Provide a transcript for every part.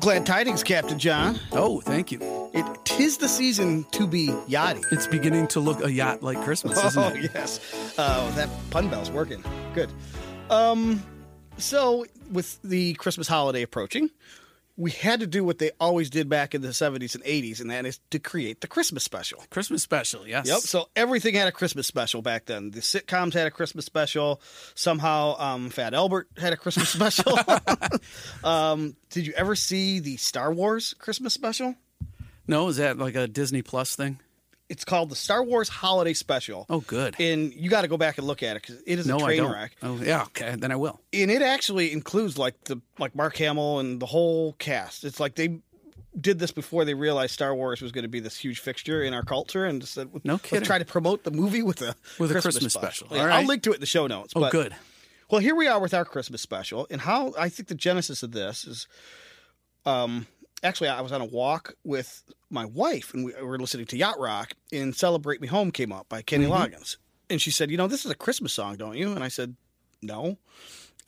Glad tidings, Captain John. Oh, thank you. It tis the season to be yachty. It's beginning to look a yacht like Christmas, isn't Oh it? yes, uh, that pun bell's working. Good. Um, so with the Christmas holiday approaching, we had to do what they always did back in the seventies and eighties, and that is to create the Christmas special. Christmas special, yes. Yep. So everything had a Christmas special back then. The sitcoms had a Christmas special. Somehow, um, Fat Albert had a Christmas special. um, did you ever see the Star Wars Christmas special? No, is that like a Disney Plus thing? It's called the Star Wars Holiday Special. Oh, good. And you got to go back and look at it because it is no, a I train don't. wreck. Oh, yeah. Okay, then I will. and it actually includes like the like Mark Hamill and the whole cast. It's like they did this before they realized Star Wars was going to be this huge fixture in our culture, and just said, No kidding." let's try to promote the movie with a With a Christmas special. Yeah, All I'll link to it in the show notes. Oh, but- good. Well, here we are with our Christmas special, and how I think the genesis of this is, um, actually I was on a walk with my wife, and we were listening to Yacht Rock, and "Celebrate Me Home" came up by Kenny Loggins, and she said, "You know, this is a Christmas song, don't you?" And I said, "No."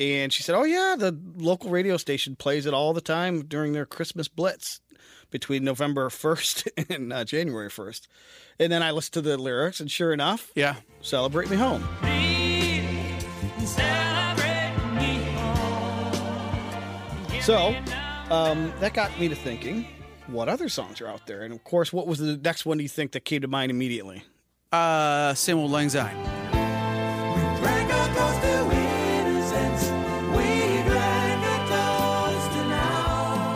And she said, "Oh yeah, the local radio station plays it all the time during their Christmas blitz between November 1st and uh, January 1st." And then I listened to the lyrics, and sure enough, Yeah. "Celebrate Me Home." So um, that got me to thinking, what other songs are out there? And of course, what was the next one do you think that came to mind immediately? Uh, same old Lang Syne.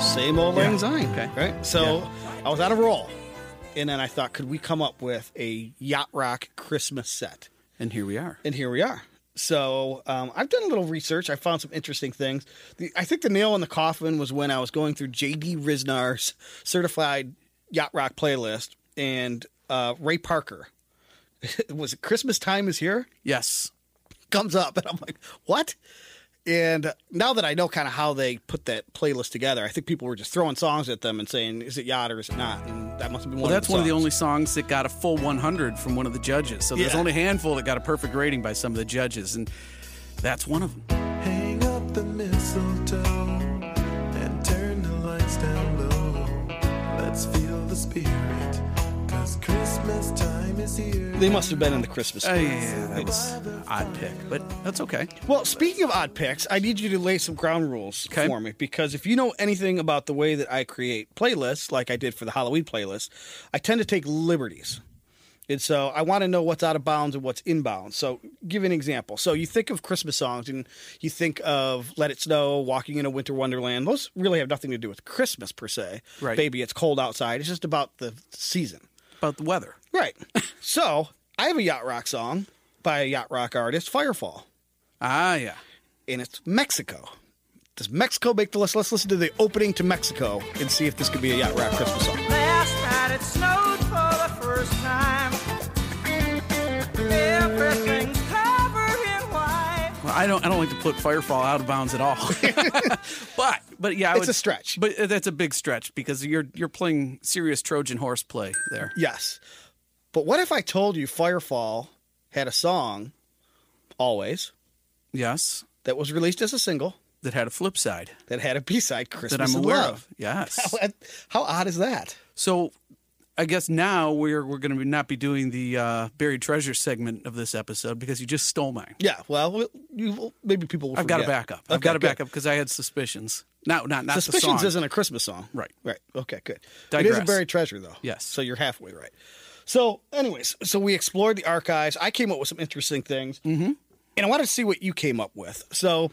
Same old Lang Syne. Okay. Right. So I was on a roll, and then I thought, could we come up with a yacht rock Christmas set? And here we are. And here we are. So um, I've done a little research. I found some interesting things. The, I think the nail in the coffin was when I was going through J.D. Ryznar's certified yacht rock playlist, and uh, Ray Parker. was it Christmas time is here? Yes. Comes up, and I'm like, what? And now that I know kind of how they put that playlist together, I think people were just throwing songs at them and saying, "Is it yacht or is it not?" And that must have been Well, one. that's of the one of the only songs that got a full 100 from one of the judges. So there's Yeah. only a handful that got a perfect rating by some of the judges, and that's one of them. Hang up the mistletoe and turn the lights down low. Let's feel the spirit, cause Christmas time is here. They must have been in the Christmas. Uh, yeah, that was an odd pick, but that's okay. Well, speaking of odd picks, I need you to lay some ground rules Okay. for me because if you know anything about the way that I create playlists, like I did for the Halloween playlist, I tend to take liberties. And so I want to know what's out of bounds and what's in bounds. So, give an example. So, you think of Christmas songs and you think of Let It Snow, Walking in a Winter Wonderland. Those really have nothing to do with Christmas per se. Right. Baby, it's cold outside. It's just about the season. About the weather. Right. so, I have a yacht rock song by a yacht rock artist, Firefall Ah, yeah. and it's Mexico. Does Mexico make the list? Let's listen to the opening to Mexico and see if this could be a Yacht Rock Christmas song. Last night it snowed for the first time. I don't. I don't like to put Firefall out of bounds at all. but but yeah, I It's would, a stretch. But that's a big stretch because you're you're playing serious Trojan horse play there. Yes. But what if I told you Firefall had a song, Always, Yes, that was released as a single that had a flip side that had a B side, Christmas that I'm aware of. Yes. How, how odd is that? So I guess now we're we're going to not be doing the uh, buried treasure segment of this episode because you just stole mine. Yeah, well, you, maybe people will I've got a backup. I've Okay, got a backup because I had suspicions. No, not not Suspicions isn't a Christmas song. Right. Right. Okay, good. It is a buried treasure, though. Yes. So you're halfway right. So, anyways, so we explored the archives. I came up with some interesting things. Mm-hmm. And I wanted to see what you came up with. So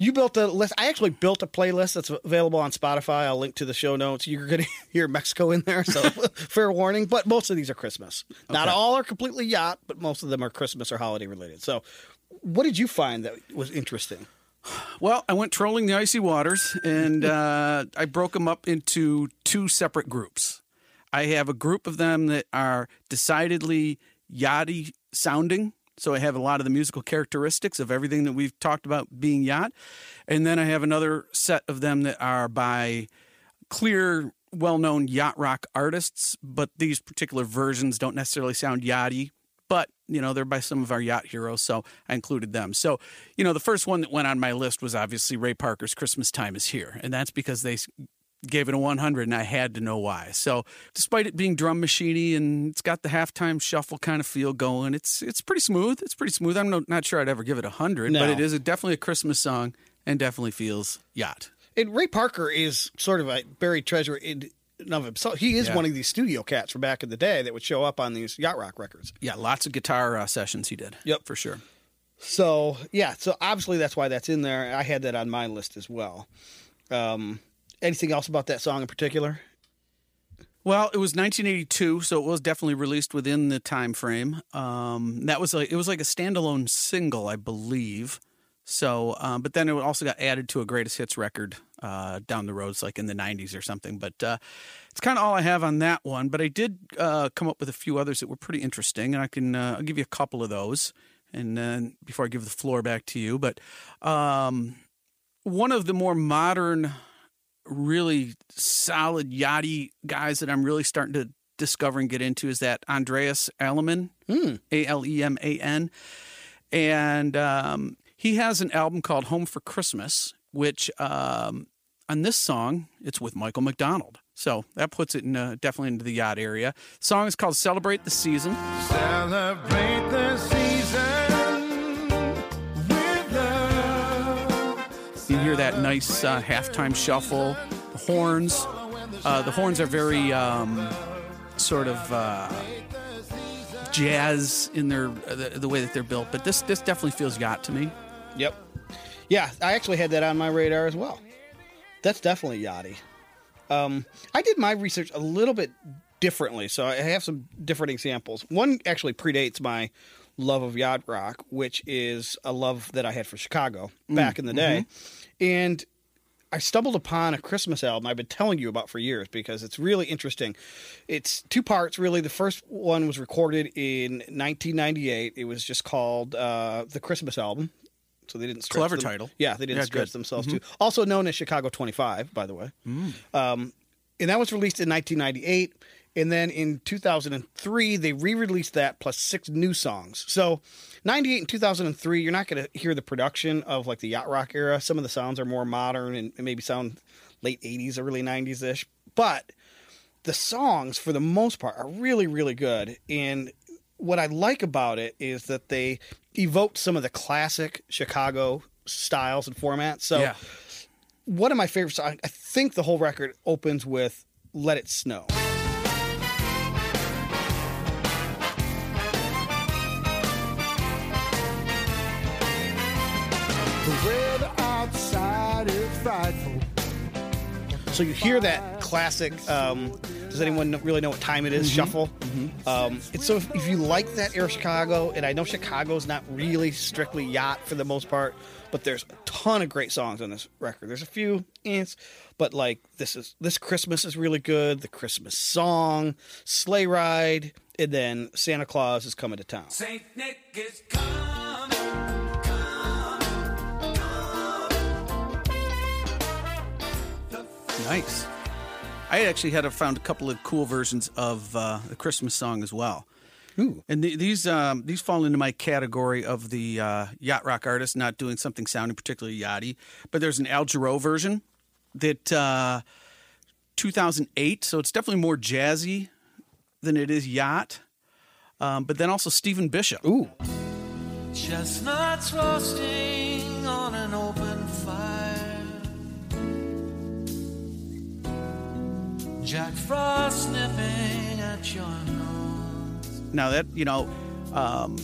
you built a list. I actually built a playlist that's available on Spotify. I'll link to the show notes. You're going to hear Mexico in there. So fair warning. But most of these are Christmas. Not all are completely yacht, but most of them are Christmas or holiday related. So what did you find that was interesting? Well, I went trolling the icy waters and uh, I broke them up into two separate groups. I have a group of them that are decidedly yachty sounding. So I have a lot of the musical characteristics of everything that we've talked about being yacht. And then I have another set of them that are by clear, well known yacht rock artists, but these particular versions don't necessarily sound yachty. But, you know, they're by some of our yacht heroes, so I included them. So, you know, the first one that went on my list was obviously Ray Parker's Christmas Time is Here. And that's because they gave it a 100, and I had to know why. So, despite it being drum machiney and it's got the halftime shuffle kind of feel going, it's it's pretty smooth. It's pretty smooth. I'm no, not sure I'd ever give it a 100, No. but it is a, definitely a Christmas song and definitely feels yacht. And Ray Parker is sort of a buried treasure in of himself. He is Yeah. one of these studio cats from back in the day that would show up on these yacht rock records. Yeah, lots of guitar uh, sessions he did. Yep. for sure. So yeah, so obviously that's why that's in there. I had that on my list as well. Um, anything else about that song in particular? Well, it was 1982, so it was definitely released within the time frame. Um, that was like it was like a standalone single, I believe. So, um, but then it also got added to a greatest hits record uh, down the roads, like in the 90s or something. But uh, it's kind of all I have on that one. But I did uh, come up with a few others that were pretty interesting, and I can uh, I'll give you a couple of those. And then before I give the floor back to you, but um, one of the more modern really solid yachty guys that I'm really starting to discover and get into is that Andreas Aleman, A L E M A N. And um, he has an album called Home for Christmas, which um, on this song, it's with Michael McDonald. So that puts it in, uh, definitely into the yacht area. The song is called Celebrate the Season. Celebrate the season Hear that nice uh, halftime shuffle, the horns. Uh, the horns are very um, sort of uh, jazz in their uh, the, the way that they're built, but this this definitely feels yacht to me. Yep. Yeah, I actually had that on my radar as well. That's definitely yachty. Um, I did my research a little bit differently, so I have some different examples. One actually predates my love of yacht rock, which is a love that I had for Chicago back in the day, and I stumbled upon a Christmas album I've been telling you about for years because it's really interesting. It's two parts, really. The first one was recorded in 1998. It was just called uh, the Christmas album. So they didn't Clever them- title. Yeah, they didn't Yeah, stretch good. themselves too. Also known as Chicago 25, by the way. Um, and that was released in 1998. And then in 2003, they re released that plus six new songs. So 98 and 2003, you're not going to hear the production of like the yacht rock era. Some of the sounds are more modern and, maybe sound late 80s early 90s ish. But the songs, for the most part, are really, really good. And what I like about it is that they evoked some of the classic Chicago styles and formats. So yeah, one of my favorite songs, I think the whole record opens with Let It Snow. So you hear that classic. Um, does anyone really know what time it is? Shuffle. Um, it's so if, if you like that Air of Chicago, and I know Chicago's not really strictly yacht for the most part, but there's a ton of great songs on this record. There's a few, ants, but like this is this Christmas is really good. The Christmas song, sleigh ride, and then Santa Claus is coming to town. Saint Nick is coming, nice. I actually had found a couple of cool versions of uh, the Christmas song as well. Ooh. And the, these um, these fall into my category of the uh, yacht rock artist not doing something sounding particularly yachty. But there's an Al Jarreau version that uh, 2008, so it's definitely more jazzy than it is yacht. Um, but then also Stephen Bishop. Ooh. chestnuts roasting on an open Jack Frost nipping at your nose. Now that you know, um,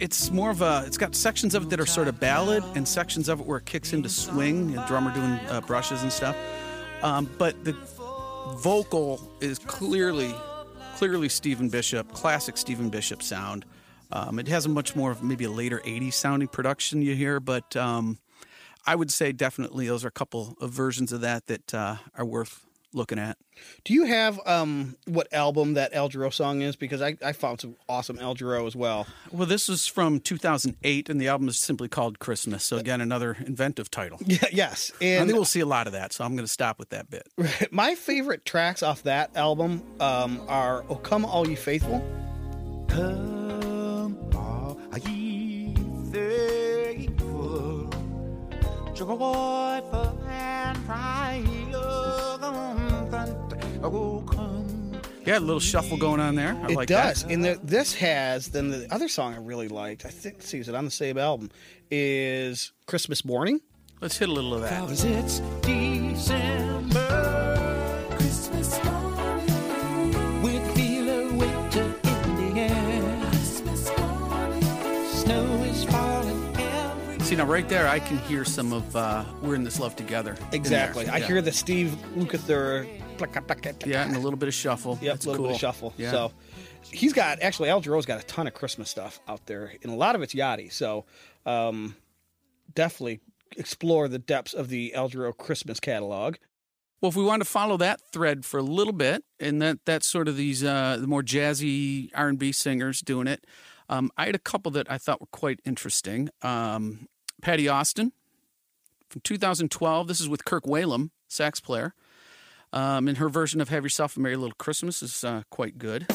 it's more of a. It's got sections of it that are sort of ballad, and sections of it where it kicks into swing, and drummer doing uh, brushes and stuff. Um, but the vocal is clearly, clearly Stephen Bishop, classic Stephen Bishop sound. Um, it has a much more of maybe a later '80s sounding production you hear, but um, I would say definitely those are a couple of versions of that that uh, are worth looking at. Do you have um, what album that Al Jarreau song is? Because I, I found some awesome Al Jarreau as well. Well, this is from 2008, and the album is simply called Christmas. So, again, another inventive title. Yeah, yes. I And think we'll see a lot of that, so I'm going to stop with that bit. my favorite tracks off that album um, are "Oh Come All Ye Faithful." Come all ye faithful, joyful and cry, look triumphant. Oh, come. Yeah, a little shuffle going on there. I it like does. that. And the, this has then the other song I really liked. I think let's see, is it on the same album? Is Christmas Morning? Let's hit a little of that. Cause it's December. Christmas morning. We feel a winter in the air. Christmas morning. Snow is falling every See now, right there, I can hear some of uh, "We're in This Love Together." in there. Exactly. I Yeah. hear the Steve Lukather. Yeah, and a little bit of shuffle. Yep, That's a little cool. bit of shuffle. Yeah. So he's got actually Al Jarreau's got a ton of Christmas stuff out there, and a lot of it's yachty. So um, definitely explore the depths of the Al Jarreau Christmas catalog. Well, if we want to follow that thread for a little bit, and that that's sort of these uh, the more jazzy R and B singers doing it, um, I had a couple that I thought were quite interesting. Um, Patti Austin from 2012. This is with Kirk Whalum, sax player. Um, and her version of "Have Yourself a Merry Little Christmas" is uh, quite good.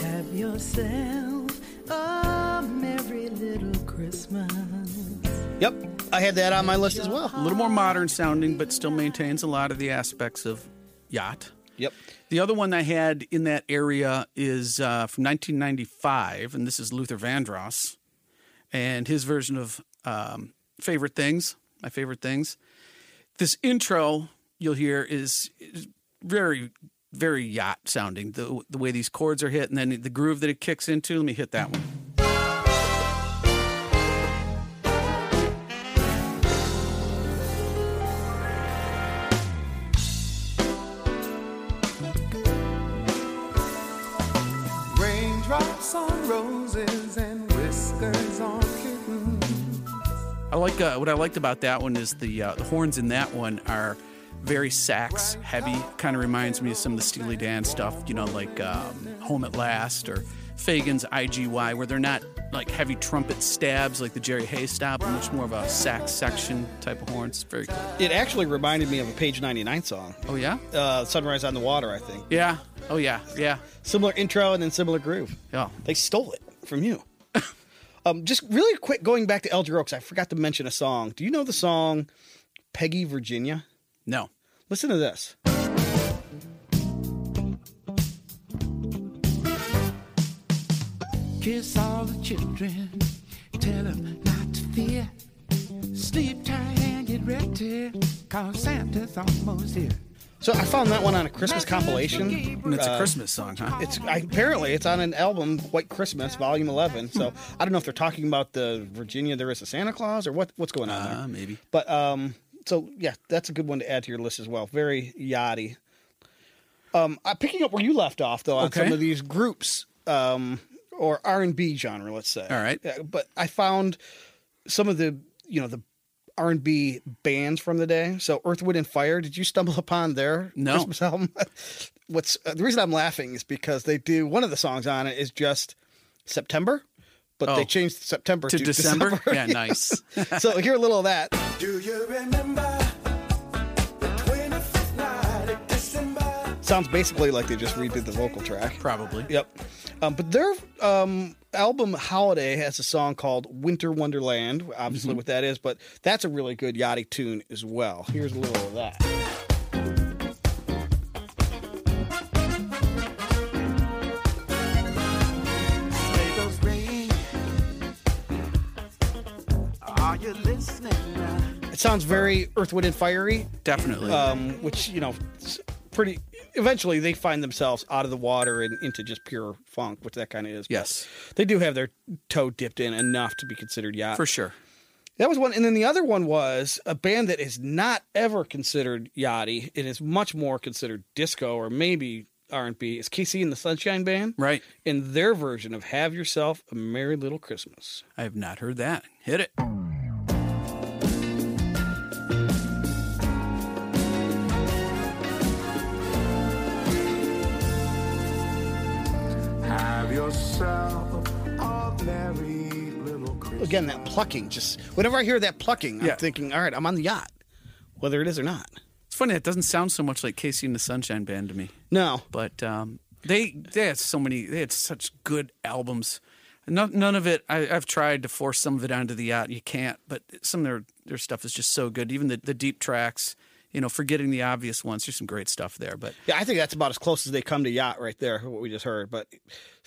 Have yourself a merry little Christmas. Yep, I had that on my list as well. A little more modern sounding, but still maintains a lot of the aspects of yacht. Yep. The other one I had in that area is uh, from 1995, and this is Luther Vandross and his version of um, Favorite Things, My Favorite Things. This intro you'll hear is, is very, very yacht sounding, the, the way these chords are hit, and then the groove that it kicks into. Let me hit that one. Like uh, what I liked about that one is the uh, the horns in that one are very sax heavy. Kind of reminds me of some of the Steely Dan stuff, you know, like um, Home at Last or Fagen's IGY, where they're not like heavy trumpet stabs like the Jerry Hey's style, but much more of a sax section type of horns. Very cool. It actually reminded me of a Page 99 song, Oh yeah, uh, Sunrise on the Water, I think. yeah. Oh yeah, yeah, Similar intro and then similar groove. yeah. They stole it from you. Um, just really quick, going back to Al Jarreau, 'cause I forgot to mention a song. Do you know the song Peggy Virginia? No, Listen to this. Kiss all the children. Tell them not to fear. Sleep tight and get ready. Cause Santa's almost here. So I found that one on a Christmas compilation. and it's a Uh, Christmas song, huh? It's I, apparently it's on an album, White Christmas, Volume 11. So Hmm. I don't know if they're talking about the Virginia There Is a Santa Claus or what what's going on there. Uh, maybe. But um, so yeah, that's a good one to add to your list as well. Very yachty. Um, uh, picking up where you left off though on Okay. some of these groups, um, or R and B genre, let's say. All right. Yeah, but I found some of the you know the R and B bands from the day. So Earth, Wind and Fire. Did you stumble upon their No. Christmas album? What's uh, the reason I'm laughing is because they do one of the songs on it is just September. But Oh. they changed September To to, December? Yeah, nice. so hear a little of that. Do you remember Sounds basically like they just redid the vocal track. Probably. Yep. Um, but their um, album Holiday has a song called Winter Wonderland, obviously Mm-hmm. what that is, but that's a really good yachty tune as well. Here's a little of that. Sleigh bells ring. Are you listening? It sounds very Earth, Wind, and Fiery, Definitely. um, which, you know, it's pretty. Eventually, they find themselves out of the water and into just pure funk, which that kind of is. But yes, They do have their toe dipped in enough to be considered yacht. for sure. That was one, and then the other one was a band that is not ever considered yachty. It is much more considered disco or maybe R and B. It's KC and the Sunshine Band, Right. In their version of "Have Yourself a Merry Little Christmas." I have not heard that. Hit it. Yourself a merry little Christmas. Again, that plucking. Just whenever I hear that plucking, I'm thinking, "All right, I'm on the yacht, whether it is or not." It's funny. It doesn't sound so much like KC and the Sunshine Band to me, No, but um, they they had so many. They had such good albums. None, none of it. I, I've tried to force some of it onto the yacht. You can't. But some of their their stuff is just so good. Even the the deep tracks. You know, forgetting the obvious ones. There's some great stuff there. But yeah, I think that's about as close as they come to yacht right there. What we just heard, but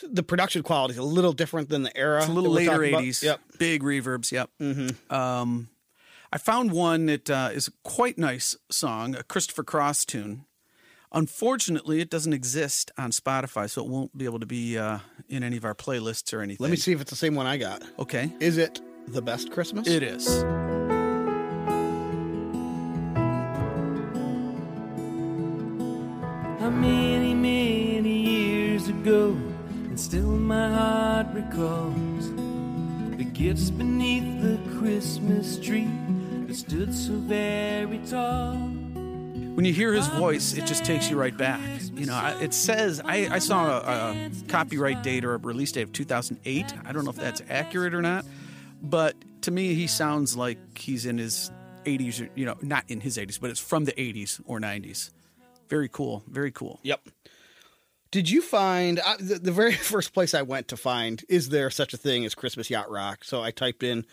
the production quality is a little different than the era. It's a little later '80s. Yep. Big reverbs. Yep. Mm-hmm. Um, I found one that uh, is a quite nice song, a Christopher Cross tune. Unfortunately, it doesn't exist on Spotify, so it won't be able to be uh, in any of our playlists or anything. Let me see if it's the same one I got. Okay, Is it the best Christmas? it is. Years ago, and still my heart recalls the gifts beneath the Christmas tree that stood so very tall. When you hear his voice, it just takes you right back. You know, it says I, I saw a, a copyright date or a release date of 2008. I don't know if that's accurate or not, but to me, he sounds like he's in his 80s. Or, you know, not in his 80s, but it's from the 80s or 90s. Very cool. Very cool. Yep. Did you find the, the very first place I went to find is there such a thing as Christmas yacht rock? So I typed in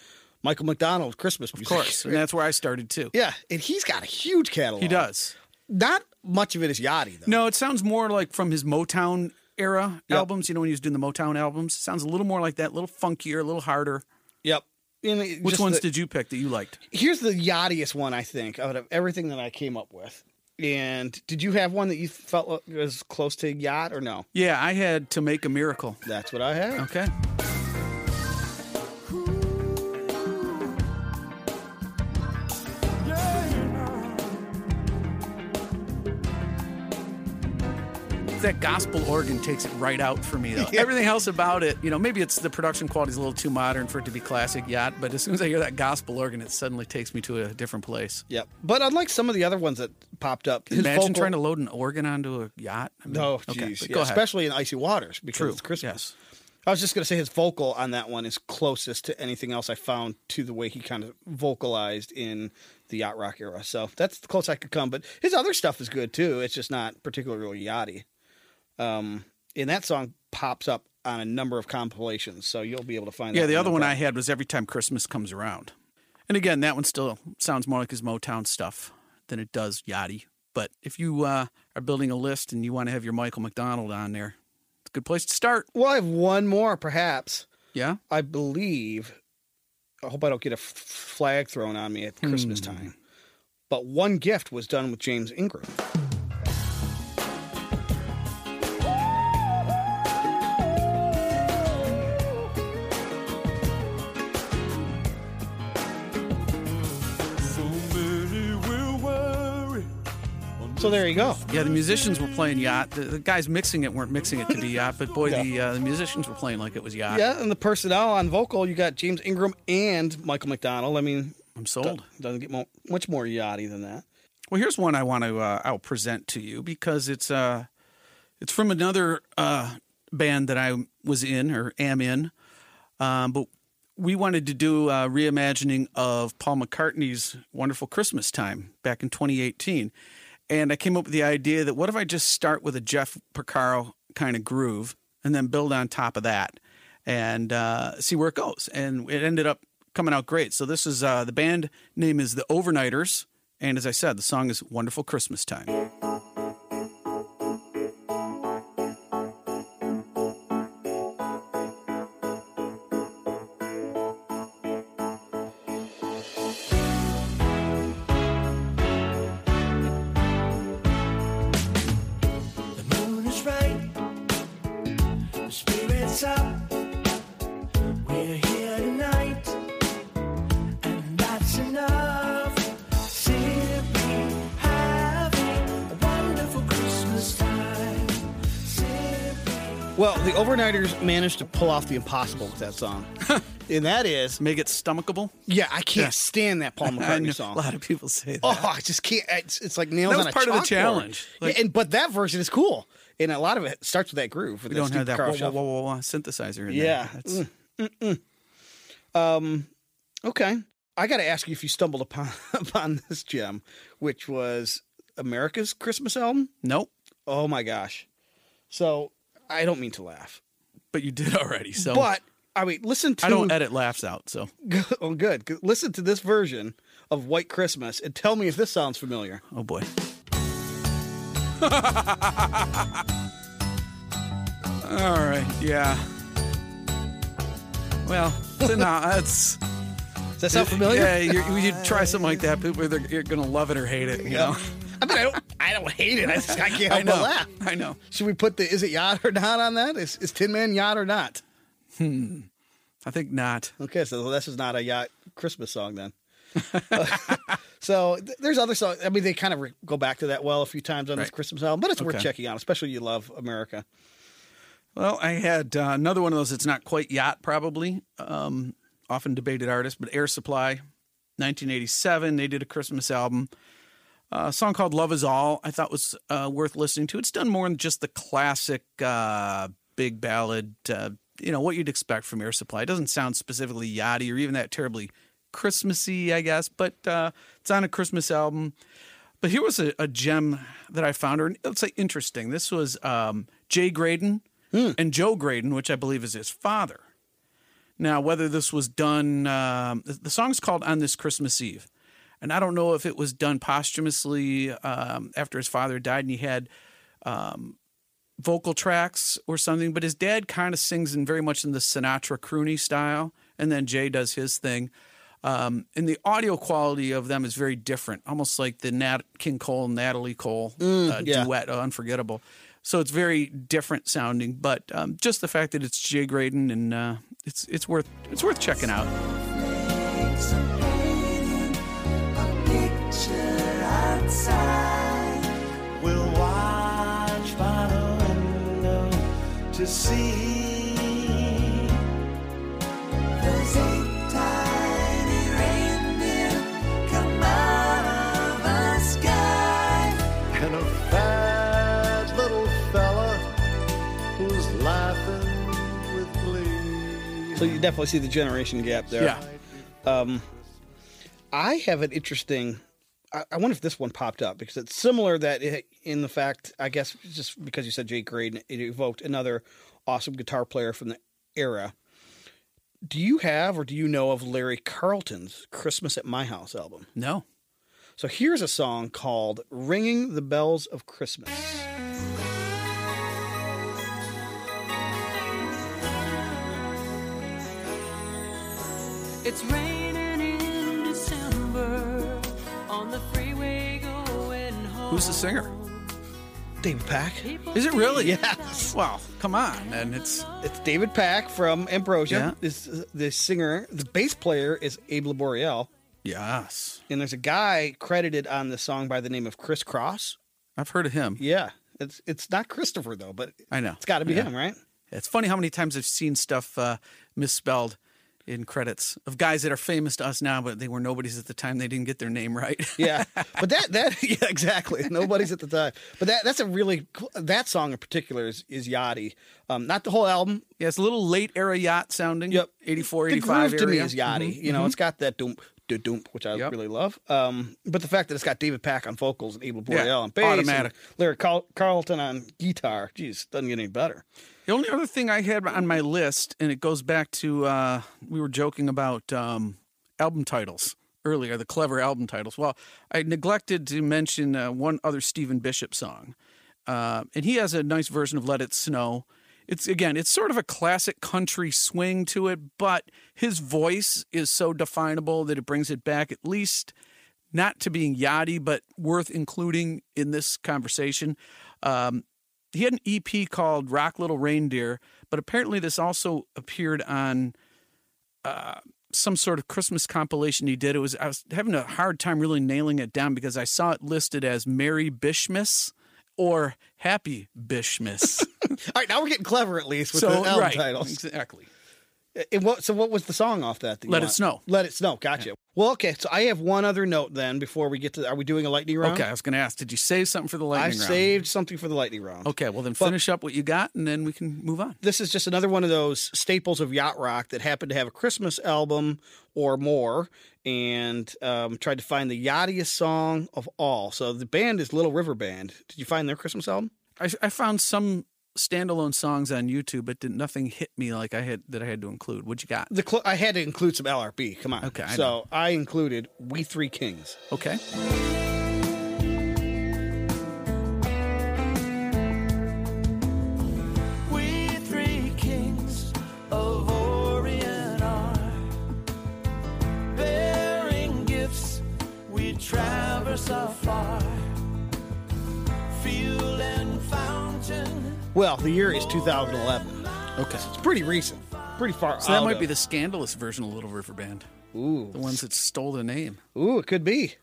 Michael McDonald Christmas music. Of course, and that's where I started too. Yeah, and he's got a huge catalog. He does. Not much of it is yachty though. No, it sounds more like from his Motown era Yep. albums. You know, when he was doing the Motown albums, sounds a little more like that, a little funkier, a little harder. Yep. Which ones the- did you pick that you liked? Here's the yachtiest one I think out of everything that I came up with. And did you have one that you felt was close to yacht or no? Yeah, I had to make a miracle. That's what I had. Okay. That gospel organ takes it right out for me, though. Everything else about it, you know, maybe it's the production quality is a little too modern for it to be classic yacht, but as soon as I hear that gospel organ, it suddenly takes me to a different place. Yep. But unlike some of the other ones that popped up, his Imagine vocal- trying to load an organ onto a yacht. I mean, No, okay, jeez. yeah, go ahead. especially in icy waters because True. it's Christmas. Yes. I was just going to say his vocal on that one is closest to anything else I found to the way he kind of vocalized in the yacht rock era. So that's the closest I could come. But his other stuff is good too. It's just not particularly yachty. Um, and that song pops up on a number of compilations, so you'll be able to find. Yeah, the other one I had was Every Time Christmas Comes Around. And again, that one still sounds more like his Motown stuff than it does Yachty. But if you uh, are building a list and you want to have your Michael McDonald on there, it's a good place to start. Well, I have one more, perhaps. Yeah? I believe. I hope I don't get a f- flag thrown on me at Christmas Hmm. time. But one gift was done with James Ingram. So there you go. Yeah, the musicians were playing Yacht. The, the guys mixing it weren't mixing it to be Yacht, but boy, the, uh, the musicians were playing like it was Yacht. Yeah, and the personnel on vocal, you got James Ingram and Michael McDonald. I mean, I'm sold. doesn't get mo- much more yachty than that. Well, here's one I want to uh, I'll present to you because it's uh it's from another uh, band that I was in or am in, um, but we wanted to do a reimagining of Paul McCartney's "Wonderful Christmas Time" back in 2018, and I came up with the idea that what if I just start with a Jeff Porcaro kind of groove and then build on top of that and uh, see where it goes, and it ended up coming out great. So this is uh, the band name is the Overnighters. And as I said, the song is Wonderful Christmas Time. Well, the Overnighters managed to pull off the impossible with that song. and that is, Make it stomachable. yeah, I can't stand that Paul I know McCartney a song. lot of people say that. Oh, I just can't. It's, it's like nails That was on a part of the chalkboard. challenge. Like- yeah, and but that version is cool, and a lot of it starts with that groove. With we don't have that whoa, whoa, whoa, whoa, whoa synthesizer in Yeah. there. That's, Mm. Um, okay. I got to ask you if you stumbled upon upon this gem, which was America's Christmas album. Nope. Oh my gosh! So I don't mean to laugh, But you did already. So but I mean, listen to. I don't edit laughs out. So oh, good. Good. Listen to this version of White Christmas and tell me if this sounds familiar. oh boy. All right. Yeah. Well, so no, that's Does that sound familiar? Yeah, you're, you try something like that, people are you're gonna love it or hate it. You know. I mean, I don't. I don't hate it. I just I can't I help know. but laugh. I know. Should we put the is it yacht or not on that? Is, is Tin Man yacht or not? Hmm. I think not. Okay, so this is not a yacht Christmas song then. so th- there's other songs. I mean, they kind of re- go back to that well a few times on this Christmas album, but it's worth checking out, especially you love America. Well, I had uh, another one of those. that's not quite yacht, probably. Um, often debated artist, but Air Supply, 1987. They did a Christmas album. Uh, a song called "Love Is All." I thought was uh, worth listening to. It's done more than just the classic uh, big ballad. Uh, you know what you'd expect from Air Supply. It doesn't sound specifically yachty or even that terribly Christmassy, I guess, but uh, it's on a Christmas album. But here was a, a gem that I found, or let's say interesting. This was um, Jay Graydon and Joe Graydon, which I believe is his father. Now, whether this was done, um, the song's called On This Christmas Eve. And I don't know if it was done posthumously um, after his father died and he had um, vocal tracks or something, but his dad kind of sings in very much in the Sinatra croony style. And then Jay does his thing. Um, and the audio quality of them is very different, almost like the Nat King Cole and Natalie Cole uh, yeah. duet, uh, Unforgettable. So it's very different sounding, but um, just the fact that it's Jay Graydon and uh, it's it's worth it's worth checking out. To see those eight tiny reindeer come out of the sky. And a fat little fella who's laughing with glee. So you definitely see the generation gap there. Yeah. Um, I have an interesting. I, I wonder if this one popped up because it's similar that it, in the fact, I guess, just because you said Jay Graydon, it evoked another awesome guitar player from the era. Do you have or do you know of Larry Carlton's Christmas at My House album? No. So here's a song called Ringing the Bells of Christmas. It's raining Who's the singer? David Pack. Is it really? Yes. Well, come on, and it's It's David Pack from Ambrosia. Yeah. This the singer, the bass player is Abe Laboriel. yes. And there's a guy credited on the song by the name of Chris Cross. I've heard of him. Yeah. It's it's not Christopher though, but I know. it's got to be Yeah. him, right? It's funny how many times I've seen stuff uh, misspelled in credits of guys that are famous to us now, but they were nobodies at the time. They didn't get their name right. Yeah. but that that yeah, exactly. Nobody's at the time. But that that's a really cool, that song in particular is is Yachty. Um not the whole album. yeah, it's a little late era yacht sounding. Yep. 84, the 85 groove to me is Yachty. Mhm, You know, mhm. it's got that doom do doom, which I Yep. really love. Um, but the fact that it's got David Pack on vocals and Abe Laboriel Yeah, on bass, automatic. Larry Carl- Carlton on guitar, geez, doesn't get any better. The only other thing I had on my list, and it goes back to uh, we were joking about um, album titles earlier, the clever album titles. Well, I neglected to mention uh, one other Stephen Bishop song, uh, and he has a nice version of "Let It Snow." It's again, it's sort of a classic country swing to it, but his voice is so definable that it brings it back at least not to being yachty, but worth including in this conversation. Um, he had an EP called Rock Little Reindeer, but apparently this also appeared on uh, some sort of Christmas compilation he did. It was I was having a hard time really nailing it down because I saw it listed as Merry Bishmas or Happy Bishmas. All right, now we're getting clever at least with so the album right, titles. exactly. And what? So what was the song off that? that Let It want? Snow. Let it snow. Gotcha. Well, okay. So I have one other note then before we get to. Are we doing a lightning round? Okay, I was going to ask, did you save something for the I lightning round? I saved something for the lightning round. Okay, well then finish up what you got, and then we can move on. This is just another one of those staples of yacht rock that happened to have a Christmas album or more, and um, tried to find the yachtiest song of all. So the band is Little River Band. Did you find their Christmas album? I, I found some standalone songs on YouTube, but did, nothing hit me like I had that I had to include. What you got? The cl- I had to include some LRB. Come on. Okay, I so know. I included We Three Kings. Okay. We three Well, the year is 2011. Okay. It's pretty recent. Pretty far. So that might of- be the scandalous version of Little River Band, Ooh. the ones that stole the name. Ooh, it could be.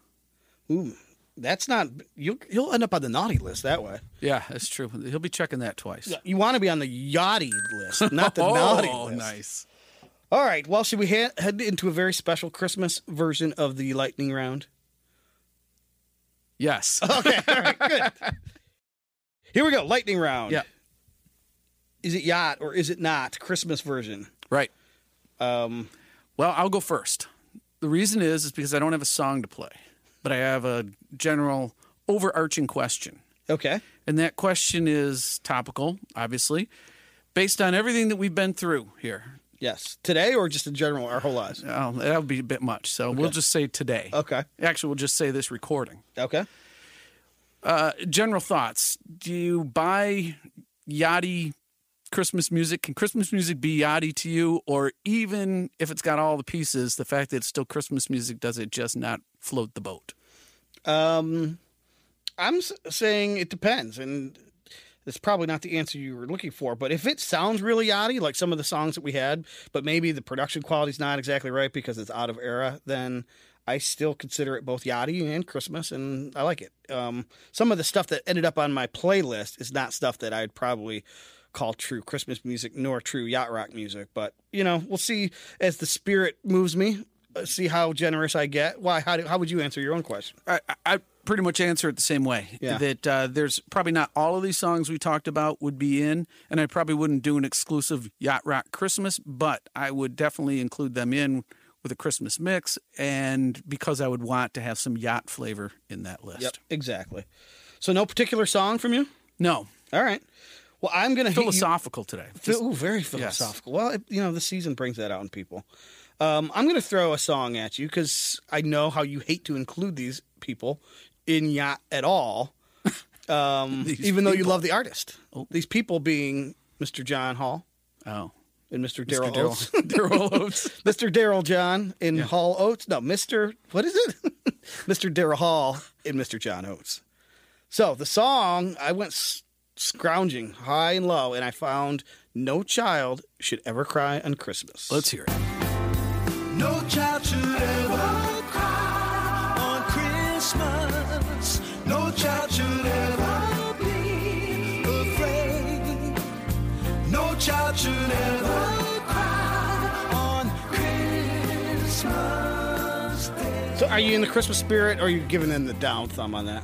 Ooh, that's not. You'll you'll end up on the naughty list that way. Yeah, that's true. He'll be checking that twice. You want to be on the yachty list, not the oh, naughty oh, list. nice. All right. Well, should we head, head into a very special Christmas version of the lightning round? Yes. Okay. All right. Good. Here we go. Lightning round. yeah. Is it yacht or is it not? Christmas version. Right. Um. Well, I'll go first. The reason is is because I don't have a song to play, but I have a general overarching question. Okay. And that question is topical, obviously, based on everything that we've been through here. Yes. Today or just in general, our whole lives. Oh, that would be a bit much. So we'll just say today. Okay. Actually, we'll just say this recording. Okay. Uh, general thoughts. Do you buy yachty Christmas music? Can Christmas music be yachty to you? Or even if it's got all the pieces, the fact that it's still Christmas music, does it just not float the boat? Um, I'm saying it depends, and it's probably not the answer you were looking for. But if it sounds really yachty, like some of the songs that we had, but maybe the production quality's not exactly right because it's out of era, then I still consider it both yachty and Christmas, and I like it. Um, some of the stuff that ended up on my playlist is not stuff that I'd probably call true Christmas music nor true yacht rock music. But you know, we'll see as the spirit moves me. uh, See how generous I get. Why? How, do, how would you answer your own question? I, I- I pretty much answer it the same way. Yeah. That uh, there's probably not all of these songs we talked about would be in, and I probably wouldn't do an exclusive yacht rock Christmas, but I would definitely include them in with a Christmas mix, and because I would want to have some yacht flavor in that list. Yep, exactly. So no particular song from you? No, All right. Well, I'm going to philosophical today. Phil, ooh, very philosophical. Well, it, you know, the season brings that out in people. Um, I'm going to throw a song at you because I know how you hate to include these people in yacht at all, um, even though you love the artist. Oh. These people being Mr. John Hall Oh, and Mr. Daryl Oates. Daryl Oates. Mr. Daryl John in Hall Oates. No, Mr. What is it? Mr. Daryl Hall in Mr. John Oates. So the song, I went scrounging high and low, and I found "No Child Should Ever Cry on Christmas." Let's hear it. No child should ever cry on Christmas. No child should ever be afraid. No child should ever cry on Christmas Day. So, are you in the Christmas spirit, or are you giving them the down thumb on that?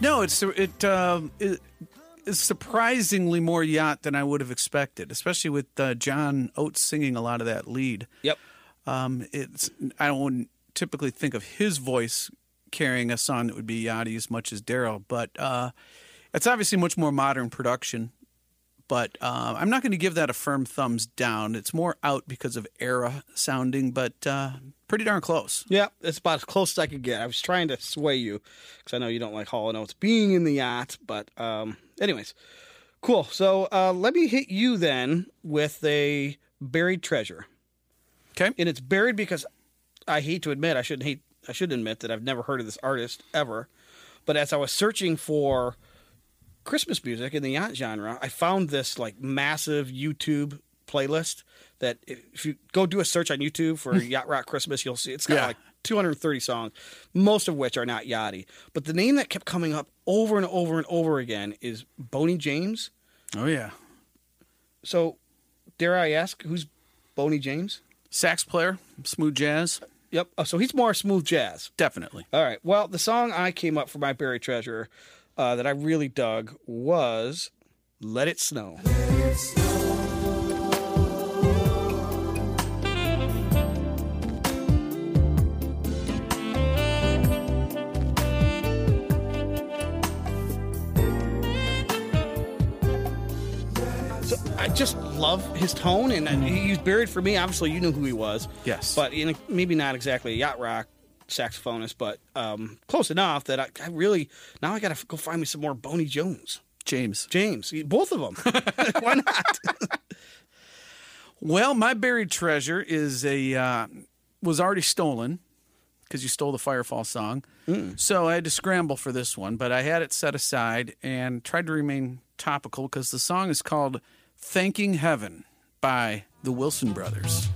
No, it's it, um it is surprisingly more yacht than I would have expected, especially with uh, John Oates singing a lot of that lead. Yep. Um, it's I don't typically think of his voice carrying a song that would be yachty as much as Daryl, but uh, it's obviously much more modern production. But uh, I'm not going to give that a firm thumbs down. It's more out because of era sounding, but uh, pretty darn close. Yeah, it's about as close as I could get. I was trying to sway you because I know you don't like Hall and Oates being in the yacht, but um, anyways, cool. So uh, let me hit you then with a buried treasure. Okay. and it's buried because I hate to admit I shouldn't hate I should admit that I've never heard of this artist ever, but as I was searching for Christmas music in the yacht genre, I found this like massive YouTube playlist that if you go do a search on YouTube for yacht rock Christmas, you'll see it's got Yeah. like 230 songs, most of which are not yachty. But the name that kept coming up over and over and over again is Boney James. Oh yeah. So, dare I ask, who's Boney James. Sax player, smooth jazz, Yep. Oh, so he's more smooth jazz. definitely. All right. Well, the song I came up for my buried treasure uh, that I really dug was "Let It Snow." So love his tone, and he's buried for me. Obviously, you knew who he was. Yes. but in a, maybe not exactly a yacht rock saxophonist, but um, close enough that I, I really now I got to go find me some more Boney Jones, James. James, both of them. Why not? Well, my buried treasure is a uh, was already stolen because you stole the Firefall song. So I had to scramble for this one, but I had it set aside and tried to remain topical because the song is called "Thanking Heaven" by the Wilson Brothers.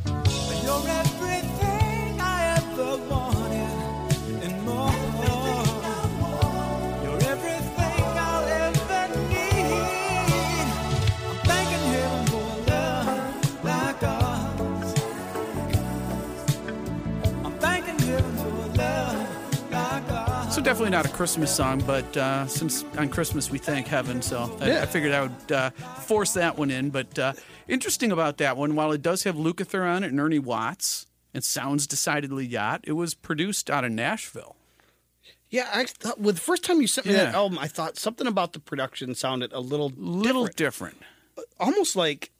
Definitely not a Christmas song, but uh, since on Christmas we thank heaven, so I, Yeah. I figured I would uh, force that one in. But uh, interesting about that one, while it does have Lukather on it and Ernie Watts, it sounds decidedly yacht. It was produced out of Nashville. yeah, I thought well, the first time you sent me that album, I thought something about the production sounded a little Little different. different. almost like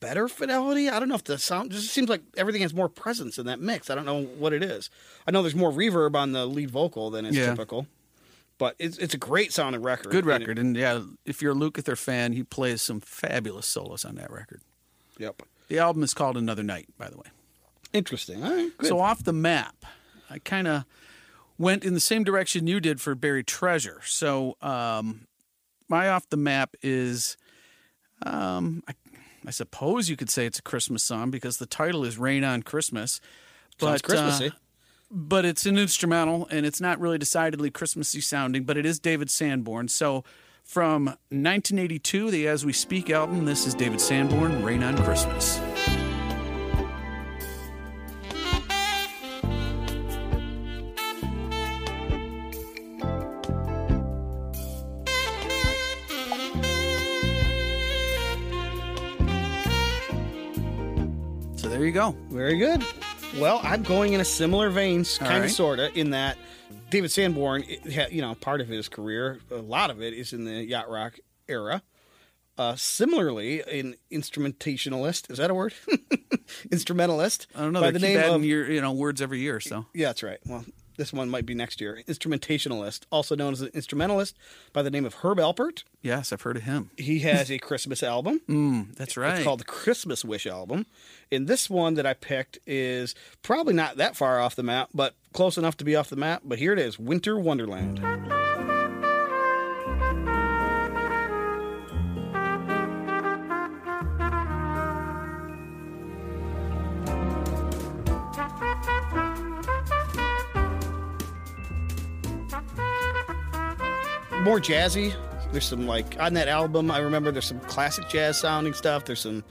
better fidelity. I don't know if the sound just seems like everything has more presence in that mix. I don't know what it is. I know there's more reverb on the lead vocal than is Yeah. typical, but it's it's a great sounding record. Good And it- record, and yeah, if you're a Lukather fan, he plays some fabulous solos on that record. yep. The album is called Another Night, by the way. Interesting. All right. Good. So off the map, I kind of went in the same direction you did for Buried Treasure. So um, my off the map is, um, I, I suppose you could say it's a Christmas song because the title is "Rain on Christmas." Sounds But, Christmassy. uh, but it's an instrumental and it's not really decidedly Christmassy sounding, but it is David Sanborn. So from 1982, the As We Speak album, this is David Sanborn, Rain on Christmas. You go. Very good. Well, I'm going in a similar vein, kind of, right. sort of, in that David Sanborn, it you know, part of his career, a lot of it is in the yacht rock era. Uh, similarly, an instrumentationalist is that a word? Instrumentalist. I don't know. By They the keep name of year, you know words every year. So yeah, that's right. Well, this one might be next year. Instrumentationalist, also known as an instrumentalist, by the name of Herb Alpert. yes, I've heard of him. He has a Christmas album. Mm, that's right. It's called the Christmas Wish album. And this one that I picked is probably not that far off the map, but close enough to be off the map. But here it is Winter Wonderland. More jazzy. There's some like on that album. I remember there's some classic jazz sounding stuff. There's some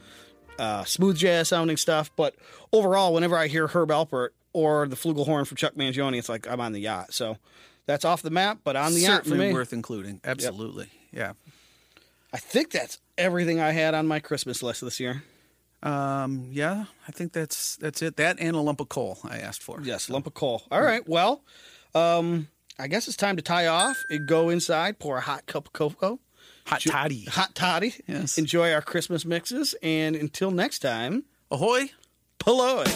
uh, smooth jazz sounding stuff. But overall, whenever I hear Herb Alpert or the flugelhorn from Chuck Mangione, it's like I'm on the yacht. So that's off the map, but on the yacht for Certainly me. worth including. Absolutely. Yeah. I think that's everything I had on my Christmas list this year. Um, yeah, I think that's that's it. That and a lump of coal I asked for. Yes, lump of coal. All right. Well, um, I guess it's time to tie off and go inside, pour a hot cup of cocoa, Hot toddy. hot toddy. Yes. Enjoy our Christmas mixes, and until next time, Ahoy. Paloi.